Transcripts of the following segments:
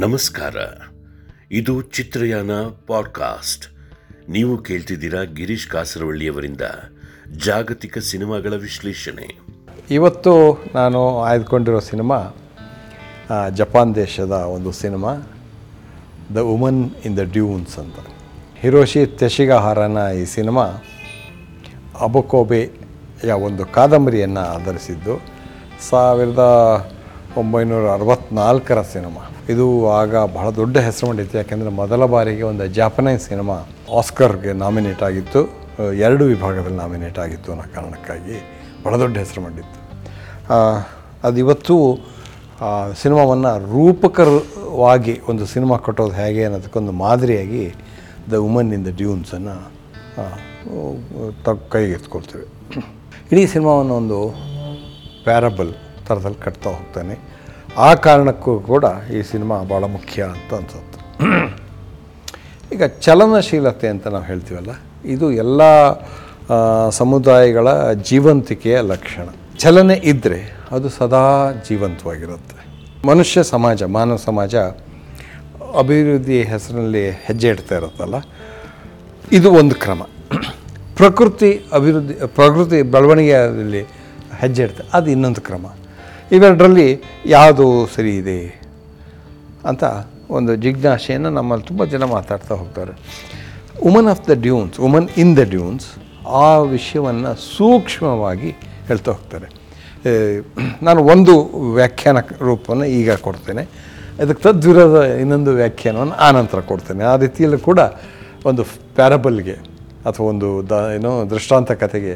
ನಮಸ್ಕಾರ. ಇದು ಚಿತ್ರಯಾನ ಪಾಡ್ಕಾಸ್ಟ್. ನೀವು ಕೇಳ್ತಿದ್ದೀರಾ ಗಿರೀಶ್ ಕಾಸರವಳ್ಳಿಯವರಿಂದ ಜಾಗತಿಕ ಸಿನಿಮಾಗಳ ವಿಶ್ಲೇಷಣೆ. ಇವತ್ತು ನಾನು ಆಯ್ದುಕೊಂಡಿರೋ ಸಿನಿಮಾ ಜಪಾನ್ ದೇಶದ ಒಂದು cinema the woman in the dunes ಅಂತ. ಹಿರೋಶಿ ತೆಶಿಗಹಾರನ ಈ ಸಿನಿಮಾ ಅಬಕೋಬೆಯ ಒಂದು ಕಾದಂಬರಿಯನ್ನು ಆಧರಿಸಿದ್ದು ಸಾವಿರದ ಒಂಬೈನೂರ ಅರವತ್ತ್ನಾಲ್ಕರ ಸಿನಿಮಾ. ಇದು ಆಗ ಬಹಳ ದೊಡ್ಡ ಹೆಸರು ಮಾಡಿತ್ತು. ಯಾಕೆಂದರೆ ಮೊದಲ ಬಾರಿಗೆ ಒಂದು ಜಾಪನೈಸ್ ಸಿನಿಮಾ ಆಸ್ಕರ್ಗೆ ನಾಮಿನೇಟ್ ಆಗಿತ್ತು. ಎರಡು ವಿಭಾಗದಲ್ಲಿ ನಾಮಿನೇಟ್ ಆಗಿತ್ತು ಅನ್ನೋ ಕಾರಣಕ್ಕಾಗಿ ಬಹಳ ದೊಡ್ಡ ಹೆಸರು ಮಾಡಿತ್ತು. ಅದು ಇವತ್ತು ಸಿನಿಮಾವನ್ನು ರೂಪಕರವಾಗಿ ಒಂದು ಸಿನಿಮಾ ಕಟ್ಟೋದು ಹೇಗೆ ಅನ್ನೋದಕ್ಕೊಂದು ಮಾದರಿಯಾಗಿ ದ ವುಮನ್ ಇನ್ ದ ಡ್ಯೂನ್ಸನ್ನು ತ ಕೈಗೆ ಎತ್ಕೊಳ್ತೇವೆ. ಇಡೀ ಸಿನಿಮಾವನ್ನು ಒಂದು ಪ್ಯಾರಬಲ್ ಥರದಲ್ಲಿ ಕಟ್ತಾ ಹೋಗ್ತಾನೆ. ಆ ಕಾರಣಕ್ಕೂ ಕೂಡ ಈ ಸಿನಿಮಾ ಭಾಳ ಮುಖ್ಯ ಅಂತ ಅನ್ಸುತ್ತೆ. ಈಗ ಚಲನಶೀಲತೆ ಅಂತ ನಾವು ಹೇಳ್ತೀವಲ್ಲ, ಇದು ಎಲ್ಲ ಸಮುದಾಯಗಳ ಜೀವಂತಿಕೆಯ ಲಕ್ಷಣ. ಚಲನೆ ಇದ್ದರೆ ಅದು ಸದಾ ಜೀವಂತವಾಗಿರುತ್ತೆ. ಮನುಷ್ಯ ಸಮಾಜ, ಮಾನವ ಸಮಾಜ ಅಭಿವೃದ್ಧಿ ಹೆಸರಿನಲ್ಲಿ ಹೆಜ್ಜೆ ಇಡ್ತಾ ಇರುತ್ತಲ್ಲ, ಇದು ಒಂದು ಕ್ರಮ. ಪ್ರಕೃತಿ ಅಭಿವೃದ್ಧಿ, ಪ್ರಕೃತಿ ಬೆಳವಣಿಗೆಯಲ್ಲಿ ಹೆಜ್ಜೆ ಇಡ್ತಾರೆ ಅದು ಇನ್ನೊಂದು ಕ್ರಮ. ಇವೆರಡರಲ್ಲಿ ಯಾವುದು ಸರಿ ಇದೆ ಅಂತ ಒಂದು ಜಿಜ್ಞಾಸೆಯನ್ನು ನಮ್ಮಲ್ಲಿ ತುಂಬ ಜನ ಮಾತಾಡ್ತಾ ಹೋಗ್ತಾರೆ. Woman of the dunes woman in the dunes ಆ ವಿಷಯವನ್ನು ಸೂಕ್ಷ್ಮವಾಗಿ ಹೇಳ್ತಾ ಹೋಗ್ತಾರೆ. ನಾನು ಒಂದು ವ್ಯಾಖ್ಯಾನ ರೂಪವನ್ನು ಈಗ ಕೊಡ್ತೇನೆ. ಅದಕ್ಕೆ ತದ್ವಿರೋಧ ಇನ್ನೊಂದು ವ್ಯಾಖ್ಯಾನವನ್ನು ಆನಂತರ ಕೊಡ್ತೇನೆ. ಆ ರೀತಿಯಲ್ಲೂ ಕೂಡ ಒಂದು ಪ್ಯಾರಬಲ್ಗೆ ಅಥವಾ ಒಂದು ದ, ಏನೋ ದೃಷ್ಟಾಂತ ಕಥೆಗೆ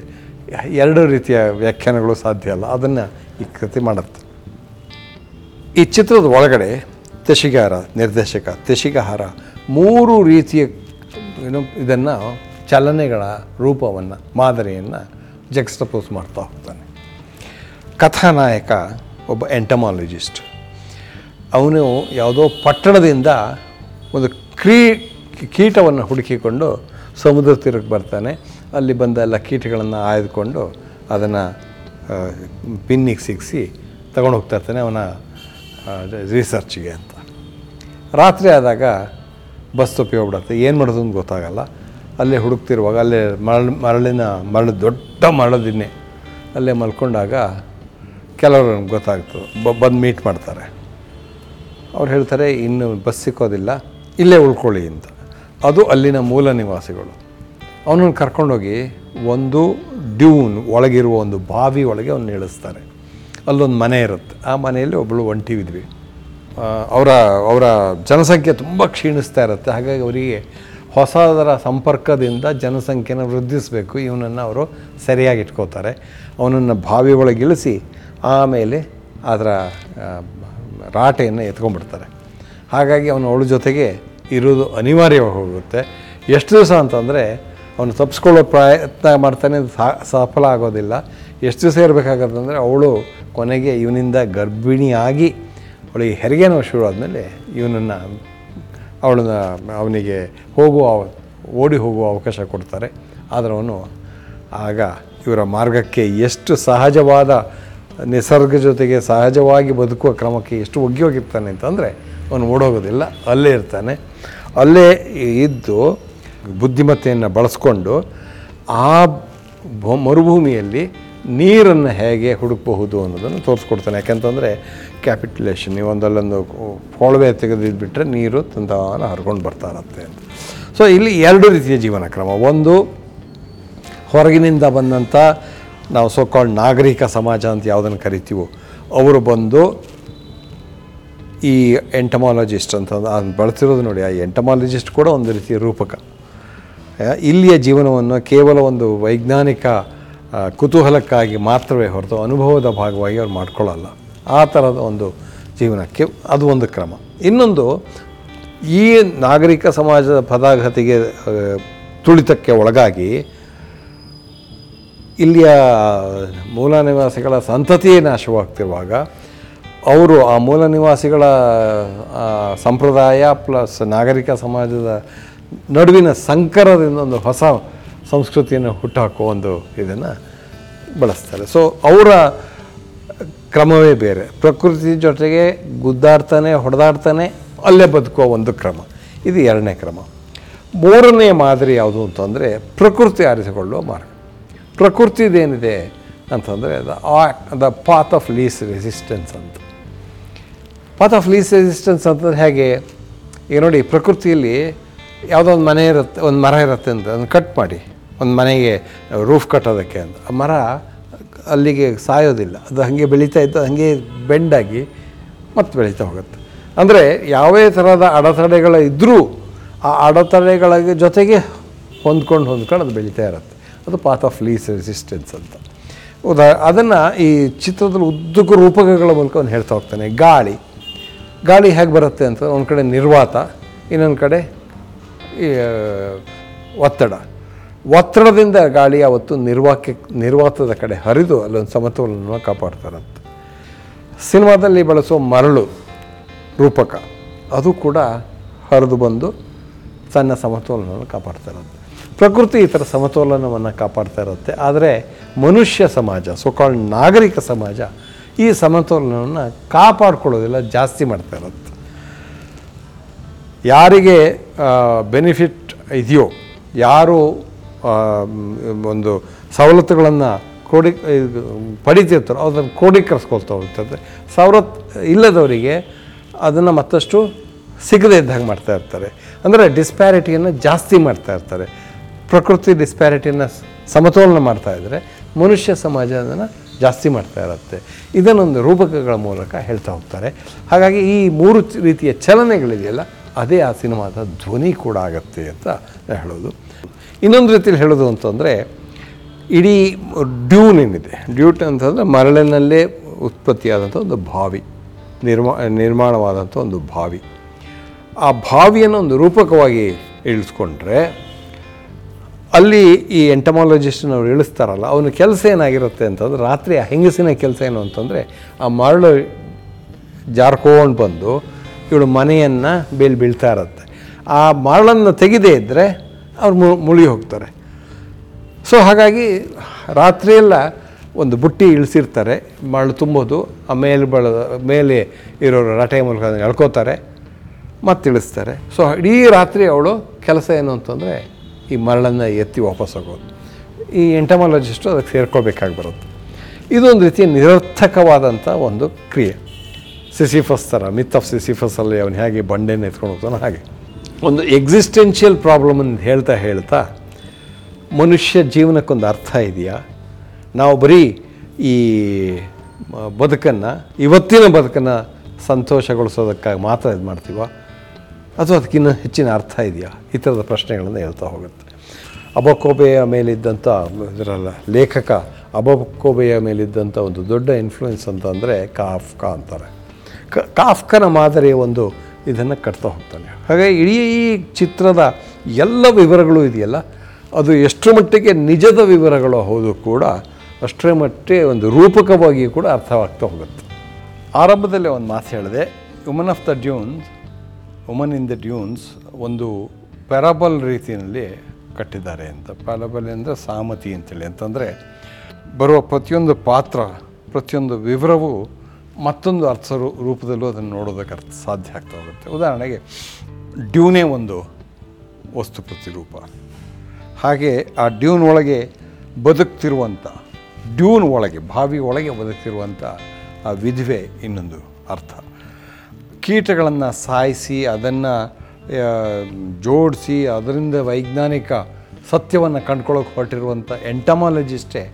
ಎರಡು ರೀತಿಯ ವ್ಯಾಖ್ಯಾನಗಳು ಸಾಧ್ಯ ಅಲ್ಲ. ಅದನ್ನು ಈ ಕೃತಿ ಮಾಡುತ್ತೆ. ಈ ಚಿತ್ರದ ಒಳಗಡೆ ತೆಶಿಗಾರ, ನಿರ್ದೇಶಕ ತೆಶಿಗಹಾರ ಮೂರು ರೀತಿಯ ಏನು ಇದನ್ನು ಚಲನೆಗಳ ರೂಪವನ್ನು, ಮಾದರಿಯನ್ನು ಜಕ್ಸ್ಟಪೋಸ್ ಮಾಡ್ತಾ ಹೋಗ್ತಾನೆ. ಕಥಾನಾಯಕ ಒಬ್ಬ ಎಂಟಮಾಲಜಿಸ್ಟ್. ಅವನು ಯಾವುದೋ ಪಟ್ಟಣದಿಂದ ಒಂದು ಕ್ರೀ ಕೀಟವನ್ನು ಹುಡುಕಿಕೊಂಡು ಸಮುದ್ರ ತೀರಕ್ಕೆ ಬರ್ತಾನೆ. ಅಲ್ಲಿ ಬಂದ ಎಲ್ಲ ಕೀಟಗಳನ್ನು ಆಯ್ದುಕೊಂಡು ಅದನ್ನು ಪಿನ್ನಿಗೆ ಸಿಕ್ಕಿಸಿ ತಗೊಂಡು ಹೋಗ್ತಾ ಇರ್ತಾನೆ ಅವನ ರಿಸರ್ಚಿಗೆ ಅಂತ. ರಾತ್ರಿ ಆದಾಗ ಬಸ್ ತಪ್ಪಿ ಹೋಗ್ಬಿಡತ್ತೆ. ಏನು ಮಾಡೋದು ಅಂತ ಗೊತ್ತಾಗಲ್ಲ. ಅಲ್ಲೇ ಹುಡುಕ್ತಿರುವಾಗ ಅಲ್ಲೇ ಮರಳು, ಮರಳಿನ ಮರಳು ದೊಡ್ಡ ಮರಳದಿನ್ನೇ ಅಲ್ಲೇ ಮಲ್ಕೊಂಡಾಗ ಕೆಲವರು ಗೊತ್ತಾಗ್ತದೆ ಬ, ಬಂದು ಮೀಟ್ ಮಾಡ್ತಾರೆ. ಅವ್ರು ಹೇಳ್ತಾರೆ, ಇನ್ನು ಬಸ್ ಸಿಕ್ಕೋದಿಲ್ಲ. ಇಲ್ಲೇ ಉಳ್ಕೊಳ್ಳಿ ಅಂತ. ಅದು ಅಲ್ಲಿನ ಮೂಲ ನಿವಾಸಿಗಳು. ಅವನನ್ನು ಕರ್ಕೊಂಡೋಗಿ ಒಂದು ಡ್ಯೂನ್ ಒಳಗಿರುವ ಒಂದು ಬಾವಿ ಒಳಗೆ ಅವನ್ನ ಇಳಿಸ್ತಾರೆ. ಅಲ್ಲೊಂದು ಮನೆ ಇರುತ್ತೆ. ಆ ಮನೆಯಲ್ಲಿ ಒಬ್ಬಳು ಒಂಟಿ ಇದ್ವಿ ಅವರ ಅವರ ಜನಸಂಖ್ಯೆ ತುಂಬ ಕ್ಷೀಣಿಸ್ತಾ ಇರುತ್ತೆ. ಹಾಗಾಗಿ ಅವರಿಗೆ ಹೊಸದರ ಸಂಪರ್ಕದಿಂದ ಜನಸಂಖ್ಯೆನ ವೃದ್ಧಿಸಬೇಕು. ಇವನನ್ನು ಅವರು ಸರಿಯಾಗಿ ಇಟ್ಕೋತಾರೆ. ಅವನನ್ನು ಬಾವಿ ಒಳಗೆ ಇಳಿಸಿ ಆಮೇಲೆ ಅದರ ರಾಟೆಯನ್ನು ಎತ್ಕೊಂಡ್ಬಿಡ್ತಾರೆ. ಹಾಗಾಗಿ ಅವನು ಅವಳ ಜೊತೆಗೆ ಇರೋದು ಅನಿವಾರ್ಯವಾಗಿ ಹೋಗುತ್ತೆ. ಎಷ್ಟು ದಿವಸ ಅಂತಂದರೆ ಅವನು ತಪ್ಪಿಸ್ಕೊಳ್ಳೋ ಪ್ರಯತ್ನ ಮಾಡ್ತಾನೆ ಸಫಲ ಆಗೋದಿಲ್ಲ. ಎಷ್ಟು ದಿವಸ ಇರಬೇಕಾಗತ್ತಂದರೆ ಅವಳು ಕೊನೆಗೆ ಇವನಿಂದ ಗರ್ಭಿಣಿಯಾಗಿ ಅವಳಿಗೆ ಹೆರಿಗೆ ನೋವು ಶುರು ಆದಮೇಲೆ ಇವನನ್ನು, ಅವಳನ್ನ, ಅವನಿಗೆ ಹೋಗುವ, ಓಡಿ ಹೋಗುವ ಅವಕಾಶ ಕೊಡ್ತಾರೆ. ಆದರೆ ಅವನು ಆಗ ಇವರ ಮಾರ್ಗಕ್ಕೆ ಎಷ್ಟು ಸಹಜವಾದ ನಿಸರ್ಗ ಜೊತೆಗೆ ಸಹಜವಾಗಿ ಬದುಕುವ ಕ್ರಮಕ್ಕೆ ಎಷ್ಟು ಒಗ್ಗಿ ಹೋಗಿರ್ತಾನೆ ಅಂತಂದರೆ ಅವನು ಓಡೋಗೋದಿಲ್ಲ. ಅಲ್ಲೇ ಇರ್ತಾನೆ. ಅಲ್ಲೇ ಇದ್ದು ಬುದ್ಧಿಮತ್ತೆಯನ್ನು ಬಳಸ್ಕೊಂಡು ಆ ಮರುಭೂಮಿಯಲ್ಲಿ ನೀರನ್ನು ಹೇಗೆ ಹುಡುಕಬಹುದು ಅನ್ನೋದನ್ನು ತೋರಿಸ್ಕೊಡ್ತಾನೆ. ಯಾಕೆಂತಂದರೆ ಕ್ಯಾಪಿಟುಲೇಷನ್ ನೀವು ಒಂದಲ್ಲೊಂದು ಕೊಳವೆ ತೆಗೆದಿದ್ಬಿಟ್ರೆ ನೀರು ತಂತಾನ ಹರ್ಕೊಂಡು ಬರ್ತಾ ಇರತ್ತೆ ಅಂತ. ಸೊ ಇಲ್ಲಿ ಎರಡು ರೀತಿಯ ಜೀವನ ಕ್ರಮ ಒಂದು, ಹೊರಗಿನಿಂದ ಬಂದಂಥ ನಾವು ಸೋಕಾಲ್ಡ್ ನಾಗರಿಕ ಸಮಾಜ ಅಂತ ಯಾವುದನ್ನು ಕರಿತೀವೋ, ಅವರು ಬಂದು ಈ ಎಂಟಮಾಲಜಿಸ್ಟ್ ಅಂತ ಅದನ್ನು ಬಳಸಿರೋದು ನೋಡಿ, ಆ ಎಂಟಮಾಲಜಿಸ್ಟ್ ಕೂಡ ಒಂದು ರೀತಿಯ ರೂಪಕ. ಇಲ್ಲಿಯ ಜೀವನವನ್ನು ಕೇವಲ ಒಂದು ವೈಜ್ಞಾನಿಕ ಕುತೂಹಲಕ್ಕಾಗಿ ಮಾತ್ರವೇ ಹೊರತು ಅನುಭವದ ಭಾಗವಾಗಿ ಅವ್ರು ಮಾಡ್ಕೊಳ್ಳಲ್ಲ. ಆ ಥರದ ಒಂದು ಜೀವನಕ್ಕೆ ಅದು ಒಂದು ಕ್ರಮ. ಇನ್ನೊಂದು, ಈ ನಾಗರಿಕ ಸಮಾಜದ ಪದಾಘತಿಗೆ ತುಳಿತಕ್ಕೆ ಒಳಗಾಗಿ ಇಲ್ಲಿಯ ಮೂಲ ನಿವಾಸಿಗಳ ಸಂತತಿಯೇ ನಾಶವಾಗ್ತಿರುವಾಗ ಅವರು ಆ ಮೂಲ ನಿವಾಸಿಗಳ ಸಂಪ್ರದಾಯ ಪ್ಲಸ್ ನಾಗರಿಕ ಸಮಾಜದ ನಡುವಿನ ಸಂಕರದಿಂದ ಒಂದು ಹೊಸ ಸಂಸ್ಕೃತಿಯನ್ನು ಹುಟ್ಟಾಕೋ ಒಂದು ಇದನ್ನು ಬಳಸ್ತಾರೆ. ಸೊ ಅವರ ಕ್ರಮವೇ ಬೇರೆ. ಪ್ರಕೃತಿ ಜೊತೆಗೆ ಗುದ್ದಾಡ್ತಾನೆ, ಹೊಡೆದಾಡ್ತಾನೆ, ಅಲ್ಲೇ ಬದುಕುವ ಒಂದು ಕ್ರಮ. ಇದು ಎರಡನೇ ಕ್ರಮ. ಮೂರನೇ ಮಾದರಿ ಯಾವುದು ಅಂತಂದರೆ ಪ್ರಕೃತಿ ಆರಿಸಿಕೊಳ್ಳುವ ಮಾರ್ಗ. ಪ್ರಕೃತಿದೇನಿದೆ ಅಂತಂದರೆ the the path of least resistance ಅಂತ. ಪಾತ್ ಆಫ್ ಲೀಸ್ ರೆಸಿಸ್ಟೆನ್ಸ್ ಅಂತಂದರೆ ಹೇಗೆ? ಈಗ ನೋಡಿ, ಪ್ರಕೃತಿಯಲ್ಲಿ ಯಾವುದೋ ಒಂದು ಮನೆ ಇರುತ್ತೆ, ಒಂದು ಮರ ಇರುತ್ತೆ ಅಂತ, ಅದನ್ನು ಕಟ್ ಮಾಡಿ, ಒಂದು ಮನೆಗೆ ರೂಫ್ ಕಟ್ಟೋದಕ್ಕೆ ಅಂತ. ಆ ಮರ ಅಲ್ಲಿಗೆ ಸಾಯೋದಿಲ್ಲ. ಅದು ಹಾಗೆ ಬೆಳೀತಾ ಇತ್ತು, ಹಾಗೆ ಬೆಂಡಾಗಿ ಮತ್ತೆ ಬೆಳೀತಾ ಹೋಗುತ್ತೆ. ಅಂದರೆ ಯಾವುದೇ ಥರದ ಅಡೆತಡೆಗಳು ಇದ್ದರೂ ಆ ಅಡೆತಡೆಗಳ ಜೊತೆಗೆ ಹೊಂದ್ಕೊಂಡು ಹೊಂದ್ಕೊಂಡು ಅದು ಬೆಳೀತಾ ಇರುತ್ತೆ. ಅದು ಪಾತ್ ಆಫ್ ಲೀಸ್ ರೆಸಿಸ್ಟೆನ್ಸ್ ಅಂತ. ಉದಾ, ಅದನ್ನು ಈ ಚಿತ್ರದಲ್ಲಿ ಉದ್ದಕ್ಕೂ ರೂಪಕಗಳ ಮೂಲಕ ಅವ್ನು ಹೇಳ್ತಾ ಹೋಗ್ತಾನೆ. ಗಾಳಿ. ಗಾಳಿ ಹೇಗೆ ಬರುತ್ತೆ ಅಂತ, ಒಂದು ಕಡೆ ನಿರ್ವಾತ, ಇನ್ನೊಂದು ಕಡೆ ಒತ್ತಡ. ಒತ್ತಡದಿಂದ ಗಾಳಿ ಅವತ್ತು ನಿರ್ವಾಕ್ಯ, ನಿರ್ವಾತದ ಕಡೆ ಹರಿದು ಅಲ್ಲೊಂದು ಸಮತೋಲನವನ್ನು ಕಾಪಾಡ್ತಾರಂತೆ. ಸಿನಿಮಾದಲ್ಲಿ ಬಳಸೋ ಮರಳು ರೂಪಕ, ಅದು ಕೂಡ ಹರಿದು ಬಂದು ತನ್ನ ಸಮತೋಲನವನ್ನು ಕಾಪಾಡ್ತಾರಂತೆ. ಪ್ರಕೃತಿ ಈ ಥರ ಸಮತೋಲನವನ್ನು ಕಾಪಾಡ್ತಾ ಇರುತ್ತೆ ಆದರೆ ಮನುಷ್ಯ ಸಮಾಜ ಸೊಕಾಳ್ ನಾಗರಿಕ ಸಮಾಜ ಈ ಸಮತೋಲನವನ್ನು ಕಾಪಾಡ್ಕೊಳ್ಳೋದಿಲ್ಲ, ಜಾಸ್ತಿ ಮಾಡ್ತಾ ಇರುತ್ತೆ ಯಾರಿಗೆ ಬೆನಿಫಿಟ್ ಇದೆಯೋ, ಯಾರು ಒಂದು ಸವಲತ್ತುಗಳನ್ನು ಕೋಡಿ, ಇದು, ಪಡಿತಿರ್ತಾರೋ, ಅದನ್ನು ಕ್ರೋಢೀಕರಿಸ್ಕೊಳ್ತಾ ಹೋಗ್ತದೆ. ಸವಲತ್ತು ಇಲ್ಲದವರಿಗೆ ಅದನ್ನು ಮತ್ತಷ್ಟು ಸಿಗದೇ ಇದ್ದಂಗೆ ಮಾಡ್ತಾ ಇರ್ತಾರೆ. ಅಂದರೆ ಡಿಸ್ಪ್ಯಾರಿಟಿಯನ್ನು ಜಾಸ್ತಿ ಮಾಡ್ತಾ ಇರ್ತಾರೆ. ಪ್ರಕೃತಿ ಡಿಸ್ಪ್ಯಾರಿಟಿಯನ್ನು ಸಮತೋಲನ ಮಾಡ್ತಾ ಇದ್ದರೆ ಮನುಷ್ಯ ಸಮಾಜ ಅದನ್ನು ಜಾಸ್ತಿ ಮಾಡ್ತಾ ಇರುತ್ತೆ. ಇದನ್ನೊಂದು ರೂಪಕಗಳ ಮೂಲಕ ಹೇಳ್ತಾ ಹೋಗ್ತಾರೆ. ಹಾಗಾಗಿ ಈ ಮೂರು ರೀತಿಯ ಚಲನೆಗಳಿದೆಯಲ್ಲ ಅದೇ ಆ ಸಿನಿಮಾದ ಧ್ವನಿ ಕೂಡ ಆಗತ್ತೆ ಅಂತ ಹೇಳೋದು. ಇನ್ನೊಂದು ರೀತಿಯಲ್ಲಿ ಹೇಳೋದು ಅಂತಂದರೆ, ಇಡೀ ಡ್ಯೂನ್ ಏನಿದೆ? ಡ್ಯೂಟ್ ಅಂತಂದರೆ ಮರಳಿನಲ್ಲೇ ಉತ್ಪತ್ತಿಯಾದಂಥ ಒಂದು ಬಾವಿ ನಿರ್ಮಾ, ನಿರ್ಮಾಣವಾದಂಥ ಒಂದು ಬಾವಿ ಆ ಬಾವಿಯನ್ನು ಒಂದು ರೂಪಕವಾಗಿ ಇಳಿಸ್ಕೊಂಡ್ರೆ, ಅಲ್ಲಿ ಈ ಎಂಟಮಾಲಜಿಸ್ಟ್ನವ್ರು ಇಳಿಸ್ತಾರಲ್ಲ, ಅವನ ಕೆಲಸ ಏನಾಗಿರುತ್ತೆ ಅಂತಂದ್ರೆ, ರಾತ್ರಿ ಆ ಹೆಂಗಸಿನ ಕೆಲಸ ಏನು ಅಂತಂದರೆ, ಆ ಮರಳು ಜಾರ್ಕೊಂಡು ಬಂದು ಇವಳು ಮನೆಯನ್ನು ಬೇಲ್ ಬೀಳ್ತಾ ಇರುತ್ತೆ. ಆ ಮರಳನ್ನು ತೆಗೆದೇ ಇದ್ದರೆ ಅವ್ರು ಮುಳುಗಿ ಹೋಗ್ತಾರೆ. ಸೊ ಹಾಗಾಗಿ ರಾತ್ರಿಯೆಲ್ಲ ಒಂದು ಬುಟ್ಟಿ ಇಳಿಸಿರ್ತಾರೆ. ಮರಳು ತುಂಬೋದು, ಆ ಮೇಲೆ ಬಳ ಮೇಲೆ ಇರೋರು ರಟೆ ಮೂಲಕ ಎಳ್ಕೋತಾರೆ, ಮತ್ತೆ ಇಳಿಸ್ತಾರೆ. ಸೊ ಇಡೀ ರಾತ್ರಿ ಅವಳು ಕೆಲಸ ಏನು ಅಂತಂದರೆ ಈ ಮರಳನ್ನು ಎತ್ತಿ ವಾಪಸ್ ಹೋಗೋದು. ಈ ಎಂಟಮಾಲಜಿಸ್ಟು ಅದಕ್ಕೆ ಸೇರ್ಕೋಬೇಕಾಗಿ ಬರುತ್ತೆ. ಇದೊಂದು ರೀತಿಯ ನಿರರ್ಥಕವಾದಂಥ ಒಂದು ಕ್ರಿಯೆ. ಸಿಸಿಫಸ್ ಥರ ಮಿತ್ ಆಫ್ ಸಿಸಿಫಸಲ್ಲಿ ಅವನು ಹೇಗೆ ಬಂಡೆನ ಎತ್ಕೊಂಡು ಹೋಗ್ತಾನೋ ಹಾಗೆ. ಒಂದು ಎಕ್ಸಿಸ್ಟೆನ್ಷಿಯಲ್ ಪ್ರಾಬ್ಲಮನ್ನು ಹೇಳ್ತಾ ಹೇಳ್ತಾ ಮನುಷ್ಯ ಜೀವನಕ್ಕೊಂದು ಅರ್ಥ ಇದೆಯಾ? ನಾವು ಬರೀ ಈ ಬದುಕನ್ನು, ಇವತ್ತಿನ ಬದುಕನ್ನು ಸಂತೋಷಗೊಳಿಸೋದಕ್ಕಾಗಿ ಮಾತ್ರ ಇದು ಮಾಡ್ತೀವ? ಅಥವಾ ಅದಕ್ಕಿಂತ ಹೆಚ್ಚಿನ ಅರ್ಥ ಇದೆಯಾ? ಈ ಥರದ ಪ್ರಶ್ನೆಗಳನ್ನು ಹೇಳ್ತಾ ಹೋಗುತ್ತೆ. ಅಬಕೋಬೆಯ ಮೇಲಿದ್ದಂಥ, ಇದರಲ್ಲ, ಲೇಖಕ ಅಬಕೋಬೆಯ ಮೇಲಿದ್ದಂಥ ಒಂದು ದೊಡ್ಡ ಇನ್ಫ್ಲೂಯೆನ್ಸ್ ಅಂತ ಅಂದರೆ ಕಾಫ್ಕಾ ಅಂತಾರೆ. ಕ, ಕಾಫ್ಕನ ಮಾದರಿಯ ಒಂದು ಇದನ್ನು ಕಟ್ತಾ ಹೋಗ್ತಾನೆ. ಹಾಗಾಗಿ ಇಡೀ ಚಿತ್ರದ ಎಲ್ಲ ವಿವರಗಳು ಇದೆಯಲ್ಲ, ಅದು ಎಷ್ಟರ ಮಟ್ಟಿಗೆ ನಿಜದ ವಿವರಗಳು ಹೌದು ಕೂಡ ಅಷ್ಟರ ಮಟ್ಟಿಗೆ ಒಂದು ರೂಪಕವಾಗಿಯೂ ಕೂಡ ಅರ್ಥವಾಗ್ತಾ ಹೋಗುತ್ತೆ. ಆರಂಭದಲ್ಲಿ ಒಂದು ಮಾತು ಹೇಳಿದೆ woman of the dunes woman in the dunes ಒಂದು ಪ್ಯಾರಬಲ್ ರೀತಿಯಲ್ಲಿ ಕಟ್ಟಿದ್ದಾರೆ ಅಂತ. ಪ್ಯಾರಬಲ್ ಅಂದರೆ ಸಾಮತಿ ಅಂತೇಳಿ. ಅಂತಂದರೆ ಬರುವ ಪ್ರತಿಯೊಂದು ಪಾತ್ರ, ಪ್ರತಿಯೊಂದು ವಿವರವು ಮತ್ತೊಂದು ಅರ್ಥ ರೂಪದಲ್ಲೂ ಅದನ್ನು ನೋಡೋದಕ್ಕೆ ಅರ್ಥ ಸಾಧ್ಯ ಆಗ್ತಾ ಹೋಗುತ್ತೆ. ಉದಾಹರಣೆಗೆ, ಡ್ಯೂನೇ ಒಂದು ವಸ್ತು ಪ್ರತಿರೂಪ. ಹಾಗೆ ಆ ಡ್ಯೂನ್ ಒಳಗೆ ಬದುಕ್ತಿರುವಂಥ, ಡ್ಯೂನ್ ಒಳಗೆ, ಬಾವಿ ಒಳಗೆ ಬದುಕ್ತಿರುವಂಥ ಆ ವಿಧವೆ ಇನ್ನೊಂದು ಅರ್ಥ. ಕೀಟಗಳನ್ನು ಸಾಯಿಸಿ, ಅದನ್ನು ಜೋಡಿಸಿ, ಅದರಿಂದ ವೈಜ್ಞಾನಿಕ ಸತ್ಯವನ್ನು ಕಂಡ್ಕೊಳ್ಳೋಕೆ ಹೊರಟಿರುವಂಥ ಎಂಟಮಾಲಜಿಸ್ಟೇ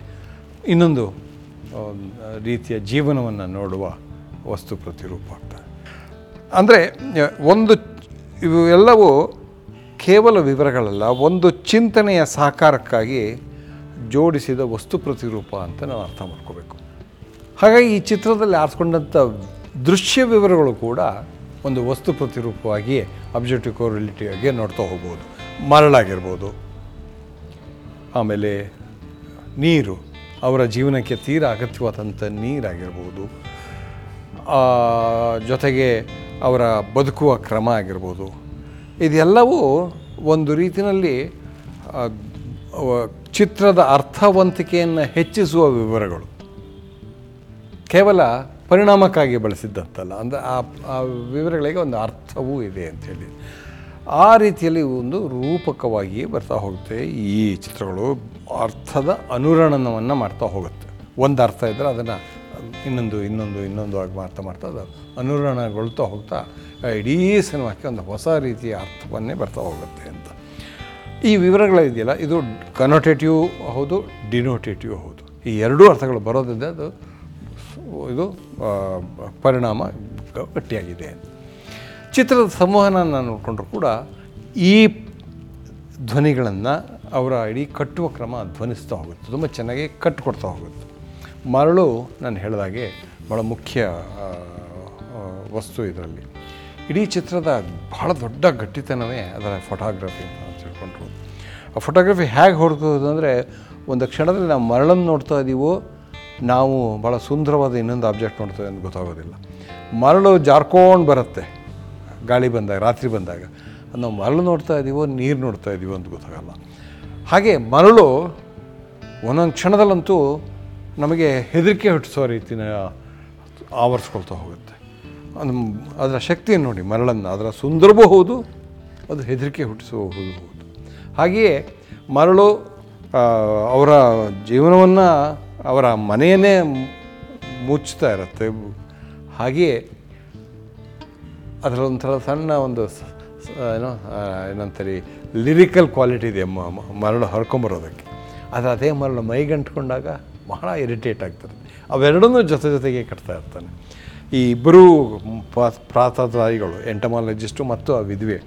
ಇನ್ನೊಂದು ರೀತಿಯ ಜೀವನವನ್ನು ನೋಡುವ ವಸ್ತು ಪ್ರತಿರೂಪ ಆಗ್ತದೆ. ಅಂದರೆ ಒಂದು ಇವು ಎಲ್ಲವೂ ಕೇವಲ ವಿವರಗಳಲ್ಲ, ಒಂದು ಚಿಂತನೆಯ ಸಾಕಾರಕ್ಕಾಗಿ ಜೋಡಿಸಿದ ವಸ್ತು ಪ್ರತಿರೂಪ ಅಂತ ನಾವು ಅರ್ಥ ಮಾಡ್ಕೋಬೇಕು. ಹಾಗಾಗಿ ಈ ಚಿತ್ರದಲ್ಲಿ ಆರಿಸ್ಕೊಂಡಂಥ ದೃಶ್ಯ ವಿವರಗಳು ಕೂಡ ಒಂದು ವಸ್ತು ಪ್ರತಿರೂಪವಾಗಿ ಅಬ್ಜೆಕ್ಟಿವ್ ಕೋರಿಲಿಟಿಯಾಗಿ ನೋಡ್ತಾ ಹೋಗ್ಬೋದು. ಮರಳಾಗಿರ್ಬೋದು. ಆಮೇಲೆ ನೀರು. ಅವರ ಜೀವನಕ್ಕೆ ತೀರ ಅಗತ್ಯವಾದಂಥ ನೀರಾಗಿರ್ಬೋದು. ಜೊತೆಗೆ ಅವರ ಬದುಕುವ ಕ್ರಮ ಆಗಿರ್ಬೋದು. ಇದೆಲ್ಲವೂ ಒಂದು ರೀತಿಯಲ್ಲಿ ಚಿತ್ರದ ಅರ್ಥವಂತಿಕೆಯನ್ನು ಹೆಚ್ಚಿಸುವ ವಿವರಗಳು. ಕೇವಲ ಪರಿಣಾಮಕ್ಕಾಗಿ ಬಳಸಿದ್ದಂತಲ್ಲ ಅಂದರೆ ಆ ಆ ವಿವರಗಳಿಗೆ ಒಂದು ಅರ್ಥವೂ ಇದೆ ಅಂಥೇಳಿ ಆ ರೀತಿಯಲ್ಲಿ ಒಂದು ರೂಪಕವಾಗಿಯೇ ಬರ್ತಾ ಹೋಗುತ್ತೆ. ಈ ಚಿತ್ರಗಳು ಅರ್ಥದ ಅನುರಣನವನ್ನು ಮಾಡ್ತಾ ಹೋಗುತ್ತೆ. ಒಂದು ಅರ್ಥ ಇದ್ದರೆ ಅದನ್ನು ಇನ್ನೊಂದು ಇನ್ನೊಂದು ಇನ್ನೊಂದು ಆಗಿ ಮಾಡ್ತಾ ಮಾಡ್ತಾ ಅದು ಅನುರಣಗೊಳ್ತಾ ಹೋಗ್ತಾ, ಇಡೀ ಸಿನಿಮಾಕ್ಕೆ ಒಂದು ಹೊಸ ರೀತಿಯ ಅರ್ಥವನ್ನೇ ಬರ್ತಾ ಹೋಗುತ್ತೆ ಅಂತ. ಈ ವಿವರಗಳಿದೆಯಲ್ಲ ಇದು ಕನೋಟೇಟಿವ್ ಹೌದು ಡಿನೋಟೇಟಿವ್ ಹೌದು. ಈ ಎರಡೂ ಅರ್ಥಗಳು ಬರೋದ್ರಿಂದ ಅದು ಇದು ಪರಿಣಾಮ ಗಟ್ಟಿಯಾಗಿದೆ ಚಿತ್ರದ ಸಂವಹನ ನೋಡಿಕೊಂಡ್ರು ಕೂಡ ಈ ಧ್ವನಿಗಳನ್ನು ಅವರ ಇಡೀ ಕಟ್ಟುವ ಕ್ರಮ ಧ್ವನಿಸ್ತಾ ಹೋಗುತ್ತೆ. ತುಂಬ ಚೆನ್ನಾಗಿ ಕಟ್ಟಿಕೊಡ್ತಾ ಹೋಗುತ್ತೆ. ಮರಳು ನಾನು ಹೇಳಿದಾಗೆ ಭಾಳ ಮುಖ್ಯ ವಸ್ತು ಇದರಲ್ಲಿ. ಇಡೀ ಚಿತ್ರದ ಬಹಳ ದೊಡ್ಡ ಗಟ್ಟಿತನವೇ ಅದರ ಫೋಟೋಗ್ರಫಿ ಅಂತ ತಿಳ್ಕೊಂಡ್ರು. ಆ ಫೋಟೋಗ್ರಫಿ ಹೇಗೆ ಹೊಡ್ಕೋದು ಅಂದರೆ ಒಂದು ಕ್ಷಣದಲ್ಲಿ ನಾವು ಮರಳನ್ನು ನೋಡ್ತಾ ಇದ್ದೀವೋ ನಾವು ಭಾಳ ಸುಂದರವಾದ ಇನ್ನೊಂದು ಆಬ್ಜೆಕ್ಟ್ ನೋಡ್ತೇವೆ ಅಂತ ಗೊತ್ತಾಗೋದಿಲ್ಲ. ಮರಳು ಜಾರ್ಕೊಂಡು ಬರುತ್ತೆ. ಗಾಳಿ ಬಂದಾಗ, ರಾತ್ರಿ ಬಂದಾಗ. ನಾವು ಮರಳು ನೋಡ್ತಾ ಇದ್ದೀವೋ ನೀರು ನೋಡ್ತಾ ಇದ್ದೀವೋ ಅಂತ ಗೊತ್ತಾಗಲ್ಲ. ಹಾಗೆ ಮರಳು ಒಂದೊಂದು ಕ್ಷಣದಲ್ಲಂತೂ ನಮಗೆ ಹೆದರಿಕೆ ಹುಟ್ಟಿಸೋ ರೀತಿನ ಆವರಿಸ್ಕೊಳ್ತಾ ಹೋಗುತ್ತೆ. ಅದು ಅದರ ಶಕ್ತಿಯನ್ನು ನೋಡಿ, ಮರಳನ್ನು, ಅದರ ಸುಂದರವೂ ಹೌದು ಅದು ಹೆದರಿಕೆ ಹುಟ್ಟಿಸಬಹುದು ಹೌದು ಹಾಗೆಯೇ ಮರಳು ಅವರ ಜೀವನವನ್ನು ಅವರ ಮನೆಯನ್ನೇ ಮುಚ್ಚುತ್ತಾ ಇರುತ್ತೆ. ಹಾಗೆಯೇ ಅದರ ಒಂಥರ ಸಣ್ಣ ಒಂದು ಏನೋ ಏನಂತಾರೆ ಲಿರಿಕಲ್ ಕ್ವಾಲಿಟಿ ಇದೆ ಮರಳು ಹರ್ಕೊಂಬರೋದಕ್ಕೆ. ಆದರೆ ಅದೇ ಮರಳು ಮೈಗಂಟ್ಕೊಂಡಾಗ ಬಹಳ ಇರಿಟೇಟ್ ಆಗ್ತದೆ. ಅವೆರಡನ್ನೂ ಜೊತೆ ಜೊತೆಗೆ ಕಟ್ತಾ ಇರ್ತಾನೆ. ಈ ಇಬ್ಬರೂ ಪ್ರಾತದಾಯಿಗಳು ಎಂಟಮಾಲಜಿಸ್ಟು ಮತ್ತು ಆ ವಿಧುವೆ,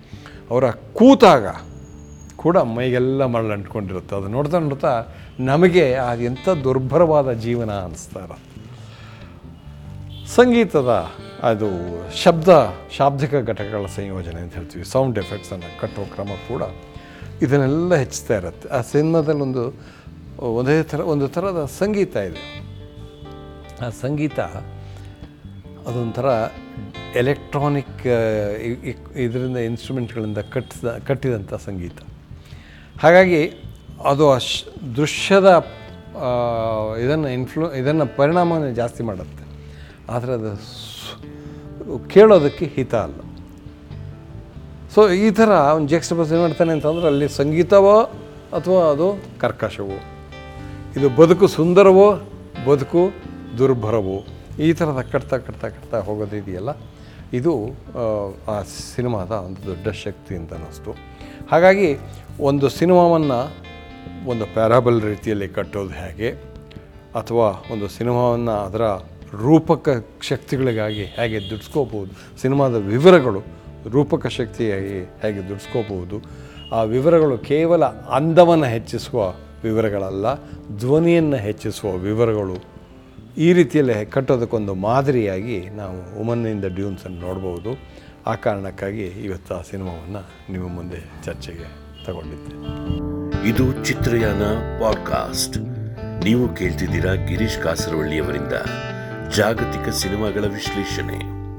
ಅವರ ಕೂತಾಗ ಕೂಡ ಮೈಗೆಲ್ಲ ಮರಳು ಅಂಟ್ಕೊಂಡಿರುತ್ತೆ. ಅದು ನೋಡ್ತಾ ನೋಡ್ತಾ ನಮಗೆ ಅದು ಎಂಥ ದುರ್ಭರವಾದ ಜೀವನ ಇರುತ್ತೆ. ಸಂಗೀತದ ಅದು ಶಬ್ದ, ಶಾಬ್ದಿಕ ಘಟಕಗಳ ಸಂಯೋಜನೆ ಅಂತ ಹೇಳ್ತೀವಿ. ಸೌಂಡ್ ಎಫೆಕ್ಟ್ಸನ್ನು ಕಟ್ಟುವ ಕ್ರಮ ಕೂಡ ಇದನ್ನೆಲ್ಲ ಹೆಚ್ಚುತ್ತಾ ಇರುತ್ತೆ. ಆ ಸಿನಿಮಾದಲ್ಲಿ ಒಂದು ಥರ, ಒಂದು ಥರದ ಸಂಗೀತ ಇದೆ. ಆ ಸಂಗೀತ ಅದೊಂಥರ ಎಲೆಕ್ಟ್ರಾನಿಕ್ ಇದರಿಂದ ಇನ್ಸ್ಟ್ರೂಮೆಂಟ್ಗಳಿಂದ ಕಟ್ಟಿದ, ಕಟ್ಟಿದಂಥ ಸಂಗೀತ. ಹಾಗಾಗಿ ಅದು ಅಶ್, ದೃಶ್ಯದ ಇದನ್ನು ಇನ್ಫ್ಲೂ ಇದನ್ನು ಪರಿಣಾಮವನ್ನು ಜಾಸ್ತಿ ಮಾಡುತ್ತೆ. ಆದರೆ ಅದು ಕೇಳೋದಕ್ಕೆ ಹಿತ ಅಲ್ಲ. ಸೊ ಈ ಥರ ಅವ್ನು ಜೆಕ್ಸ್ಟಪಸ್ ಏನು ಮಾಡ್ತಾನೆ ಅಂತಂದ್ರೆ ಅಲ್ಲಿ ಸಂಗೀತವೋ ಅಥವಾ ಅದು ಕರ್ಕಶವೋ? ಇದು ಬದುಕು ಸುಂದರವೋ ಬದುಕು ದುರ್ಭರವೋ? ಈ ಥರದ ಕಟ್ತಾ ಕಟ್ತಾ ಕಟ್ತಾ ಹೋಗೋದಿದೆಯಲ್ಲ ಇದು ಆ, ಸಿನಿಮಾದ ಒಂದು ದೊಡ್ಡ ಶಕ್ತಿ ಅಂತ ಅನ್ನಿಸ್ತು. ಹಾಗಾಗಿ ಒಂದು ಸಿನಿಮಾವನ್ನು ಒಂದು ಪ್ಯಾರಾಬಲ್ ರೀತಿಯಲ್ಲಿ ಕಟ್ಟೋದು ಹೇಗೆ? ಅಥವಾ ಒಂದು ಸಿನಿಮಾವನ್ನು ಅದರ ರೂಪಕ ಶಕ್ತಿಗಳಿಗಾಗಿ ಹೇಗೆ ದುಡಿಸ್ಕೋಬೋದು, ಸಿನಿಮಾದ ವಿವರಗಳು ರೂಪಕ ಶಕ್ತಿಯಾಗಿ ಹೇಗೆ ದುಡ್ಸ್ಕೋಬಹುದು ಆ ವಿವರಗಳು ಕೇವಲ ಅಂದವನ್ನು ಹೆಚ್ಚಿಸುವ ವಿವರಗಳಲ್ಲ, ಧ್ವನಿಯನ್ನು ಹೆಚ್ಚಿಸುವ ವಿವರಗಳು ಈ ರೀತಿಯಲ್ಲಿ ಕಟ್ಟೋದಕ್ಕೊಂದು ಮಾದರಿಯಾಗಿ ನಾವು ಉಮನ್ನಿಂದ ಡ್ಯೂನ್ಸನ್ನು ನೋಡ್ಬೋದು. ಆ ಕಾರಣಕ್ಕಾಗಿ ಇವತ್ತು ಆ ಸಿನಿಮಾವನ್ನು ನಿಮ್ಮ ಮುಂದೆ ಚರ್ಚೆಗೆ ತಗೊಂಡಿದ್ದೆ. ಇದು ಚಿತ್ರಯಾನ ಪಾಡ್ಕಾಸ್ಟ್. ನೀವು ಕೇಳ್ತಿದ್ದೀರಾ ಗಿರೀಶ್ ಕಾಸರವಳ್ಳಿಯವರಿಂದ. ಜಾಗತಿಕ ಸಿನಿಮಾಗಳ ವಿಶ್ಲೇಷಣೆ.